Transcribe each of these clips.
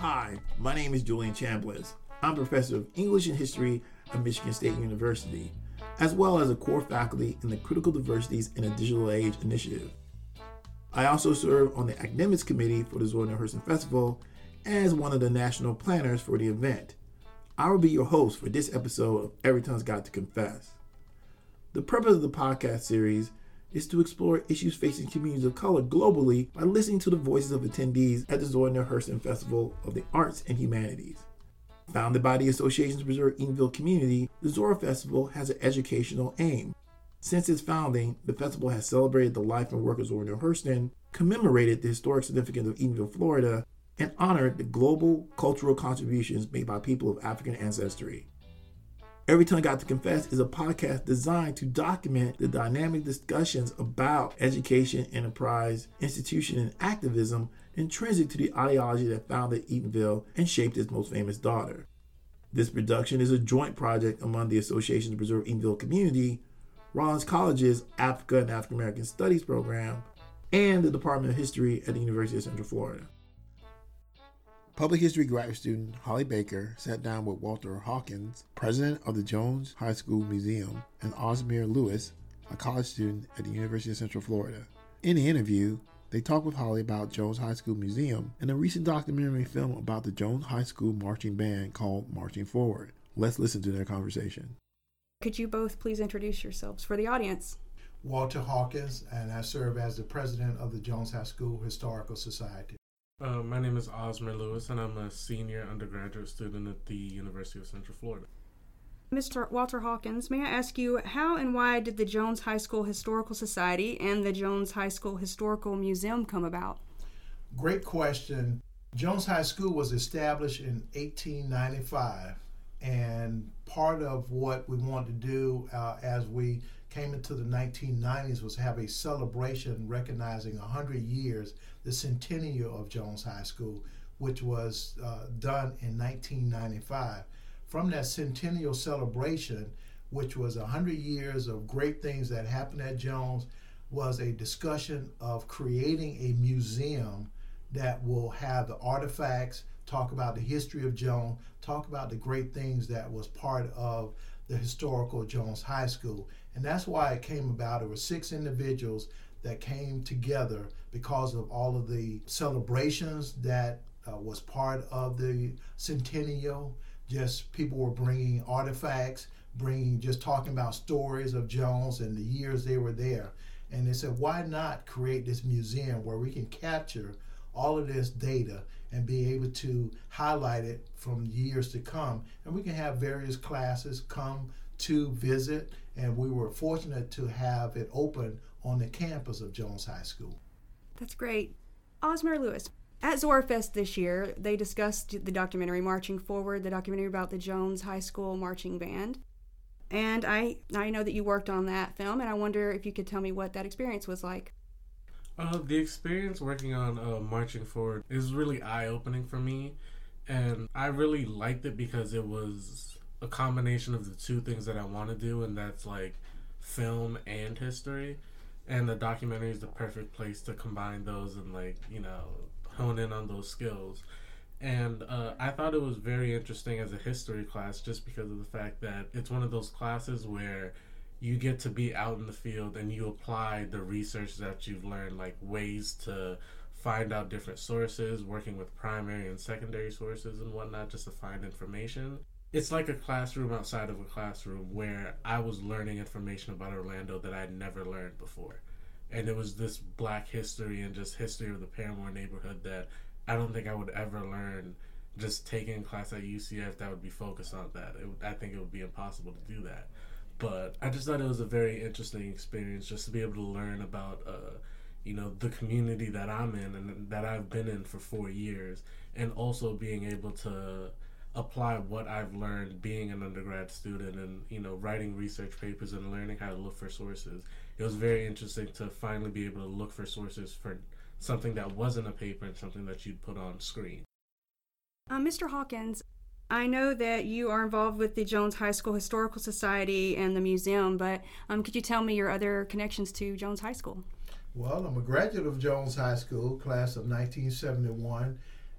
Hi, my name is Julian Chambliss. I'm professor of English and History at Michigan State University, as well as a core faculty in the Critical Diversities in a Digital Age initiative. I also serve on the academics committee for the Hurston Festival as one of the national planners for the event. I will be your host for this episode of Every Tongue's Got to Confess. The purpose of the podcast series is to explore issues facing communities of color globally by listening to the voices of attendees at the Zora Neale Hurston Festival of the Arts and Humanities. Founded by the Association to Preserve Eatonville Community, the Zora Festival has an educational aim. Since its founding, the festival has celebrated the life and work of Zora Neale Hurston, commemorated the historic significance of Eatonville, Florida, and honored the global cultural contributions made by people of African ancestry. Every Tongue Got to Confess is a podcast designed to document the dynamic discussions about education, enterprise, institution, and activism intrinsic to the ideology that founded Eatonville and shaped its most famous daughter. This production is a joint project among the Association to Preserve Eatonville Community, Rollins College's Africa and African American Studies program, and the Department of History at the University of Central Florida. Public history graduate student Holly Baker sat down with Walter Hawkins, president of the Jones High School Museum, and Oswmar Louis, a college student at the University of Central Florida. In the interview, they talked with Holly about Jones High School Museum and a recent documentary film about the Jones High School marching band called Marching Forward. Let's listen to their conversation. Could you both please introduce yourselves for the audience? Walter Hawkins, and I serve as the president of the Jones High School Historical Society. Uh, my name is Oswmar Louis, and I'm a senior undergraduate student at the University of Central Florida. Mr. Walter Hawkins, may I ask you how and why did the Jones High School Historical Society and the Jones High School Historical Museum come about? Great question. Jones High School was established in 1895, and part of what we wanted to do uh, as we came into the 1990s was have a celebration recognizing 100 years, the centennial of Jones High School, which was uh, done in 1995. From that centennial celebration, which was 100 years of great things that happened at Jones, was a discussion of creating a museum that will have the artifacts, talk about the history of Jones, talk about the great things that was part of the historical Jones High School. And that's why it came about. There were six individuals that came together because of all of the celebrations that uh, was part of the centennial. Just people were bringing artifacts, bringing just talking about stories of Jones and the years they were there. And they said, why not create this museum where we can capture all of this data and be able to highlight it from years to come. And we can have various classes come to visit, and we were fortunate to have it open on the campus of Jones High School. That's great. Oswmar Louis, at Zorafest this year, they discussed the documentary Marching Forward, the documentary about the Jones High School marching band. And I, I know that you worked on that film, and I wonder if you could tell me what that experience was like. Uh, the experience working on uh, Marching Forward is really eye opening for me. And I really liked it because it was a combination of the two things that I want to do, and that's like film and history. And the documentary is the perfect place to combine those and, like, you know, hone in on those skills. And uh, I thought it was very interesting as a history class just because of the fact that it's one of those classes where you get to be out in the field and you apply the research that you've learned, like ways to find out different sources, working with primary and secondary sources and whatnot, just to find information. It's like a classroom outside of a classroom where I was learning information about Orlando that I'd never learned before. And it was this black history and just history of the Parramore neighborhood that I don't think I would ever learn just taking class at UCF that would be focused on that. It, I think it would be impossible to do that. But I just thought it was a very interesting experience just to be able to learn about, uh, you know, the community that I'm in and that I've been in for four years, and also being able to apply what I've learned being an undergrad student and you know writing research papers and learning how to look for sources. It was very interesting to finally be able to look for sources for something that wasn't a paper and something that you'd put on screen. Uh, Mr. Hawkins, I know that you are involved with the Jones High School Historical Society and the museum, but um, could you tell me your other connections to Jones High School? Well, I'm a graduate of Jones High School, class of 1971,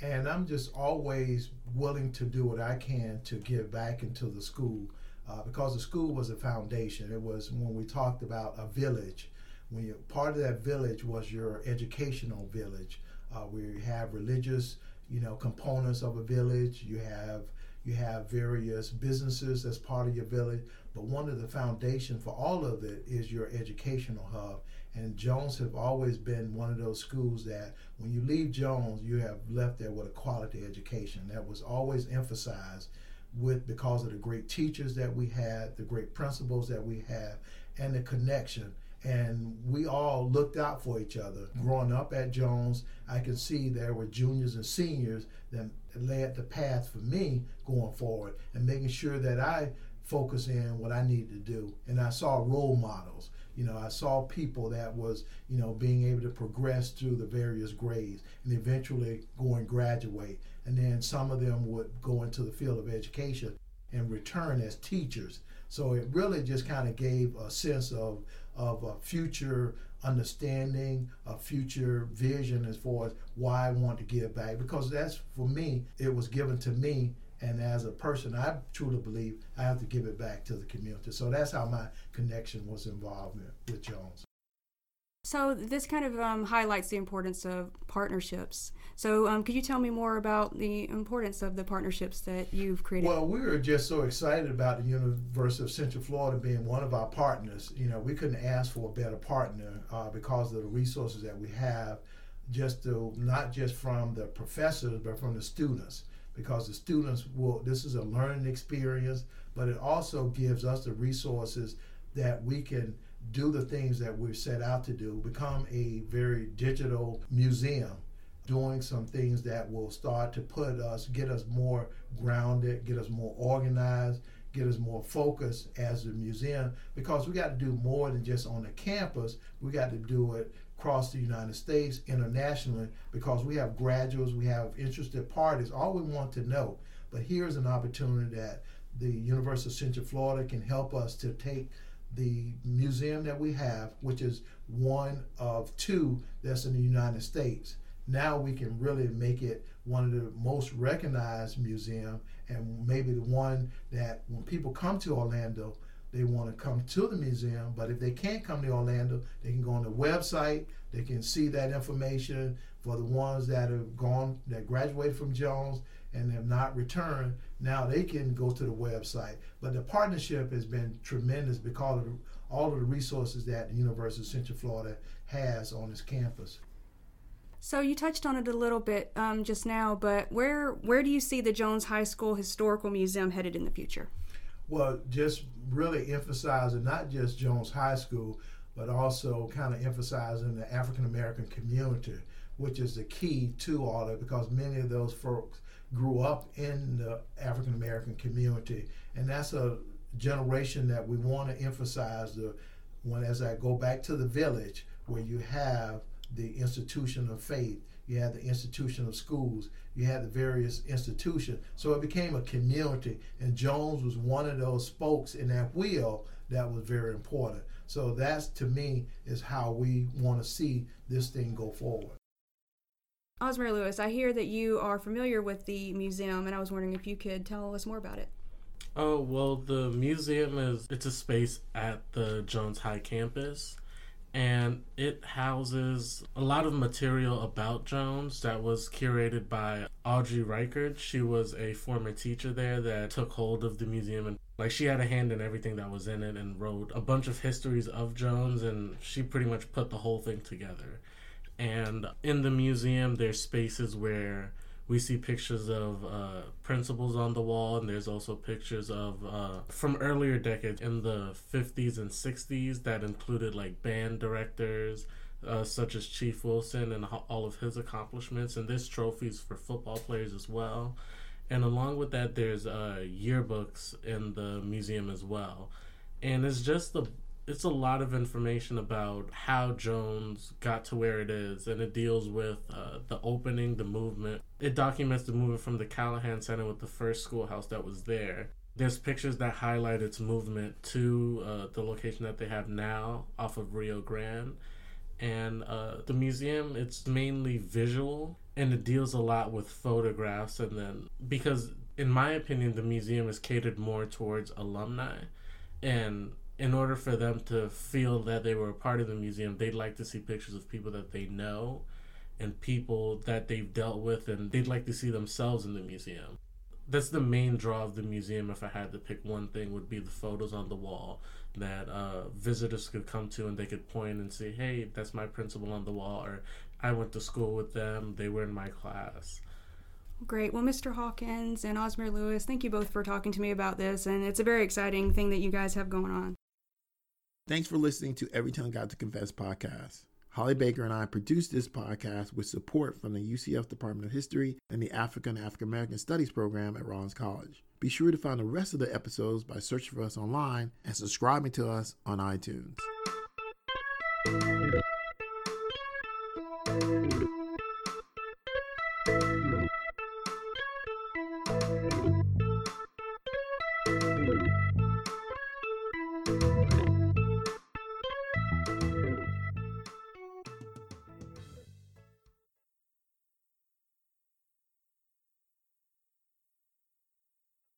And I'm just always willing to do what I can to give back into the school uh, because the school was a foundation. It was when we talked about a village. When you part of that village was your educational village. Uh, we have religious, you know, components of a village. You have you have various businesses as part of your village, but one of the foundation for all of it is your educational hub. And Jones have always been one of those schools that when you leave Jones, you have left there with a quality education. That was always emphasized with because of the great teachers that we had, the great principals that we had, and the connection. And we all looked out for each other. Growing up at Jones, I can see there were juniors and seniors that led the path for me going forward and making sure that I focus in what I needed to do. And I saw role models. You know, I saw people that was, you know, being able to progress through the various grades and eventually go and graduate. And then some of them would go into the field of education and return as teachers. So it really just kind of gave a sense of of a future understanding, a future vision as far as why I want to give back. Because that's for me, it was given to me and as a person, I truly believe I have to give it back to the community. So that's how my connection was involved with Jones. So this kind of um, highlights the importance of partnerships. So um, could you tell me more about the importance of the partnerships that you've created? Well, we were just so excited about the University of Central Florida being one of our partners. You know, we couldn't ask for a better partner uh, because of the resources that we have, just to not just from the professors but from the students because the students will this is a learning experience but it also gives us the resources that we can do the things that we're set out to do become a very digital museum doing some things that will start to put us get us more grounded get us more organized get us more focused as a museum because we got to do more than just on the campus we got to do it across the United States, internationally, because we have graduates, we have interested parties, all we want to know. But here's an opportunity that the University of Central Florida can help us to take the museum that we have, which is one of two that's in the United States. Now we can really make it one of the most recognized museum and maybe the one that when people come to Orlando, they want to come to the museum. But if they can't come to Orlando, they can go on the website. They can see that information for the ones that have gone, that graduated from Jones and have not returned. Now they can go to the website. But the partnership has been tremendous because of all of the resources that the University of Central Florida has on its campus. So you touched on it a little bit um, just now, but where where do you see the Jones High School Historical Museum headed in the future? Well, just really emphasizing not just Jones High School, but also kind of emphasizing the African American community, which is the key to all that because many of those folks grew up in the African American community, and that's a generation that we want to emphasize. The when as I go back to the village where you have the institution of faith, you had the institution of schools, you had the various institutions. So it became a community, and Jones was one of those spokes in that wheel that was very important. So that's to me is how we want to see this thing go forward. Oswmar Louis, I hear that you are familiar with the museum, and I was wondering if you could tell us more about it. Oh well, the museum is it's a space at the Jones High campus and it houses a lot of material about Jones that was curated by Audrey Reichert. She was a former teacher there that took hold of the museum and like she had a hand in everything that was in it and wrote a bunch of histories of Jones and she pretty much put the whole thing together. And in the museum there's spaces where we see pictures of uh, principals on the wall, and there's also pictures of uh, from earlier decades in the 50s and 60s that included like band directors. Uh, such as Chief Wilson and all of his accomplishments, and there's trophies for football players as well. And along with that, there's uh, yearbooks in the museum as well. And it's just the it's a lot of information about how Jones got to where it is, and it deals with uh, the opening, the movement. It documents the movement from the Callahan Center with the first schoolhouse that was there. There's pictures that highlight its movement to uh, the location that they have now off of Rio Grande. And uh, the museum, it's mainly visual and it deals a lot with photographs. And then, because in my opinion, the museum is catered more towards alumni. And in order for them to feel that they were a part of the museum, they'd like to see pictures of people that they know and people that they've dealt with, and they'd like to see themselves in the museum. That's the main draw of the museum. If I had to pick one thing, would be the photos on the wall that uh, visitors could come to and they could point and say, "Hey, that's my principal on the wall," or "I went to school with them. They were in my class." Great. Well, Mr. Hawkins and Oswmar Louis, thank you both for talking to me about this, and it's a very exciting thing that you guys have going on. Thanks for listening to Every Tongue Got to Confess podcast. Holly Baker and I produced this podcast with support from the UCF Department of History and the African African American Studies program at Rollins College. Be sure to find the rest of the episodes by searching for us online and subscribing to us on iTunes.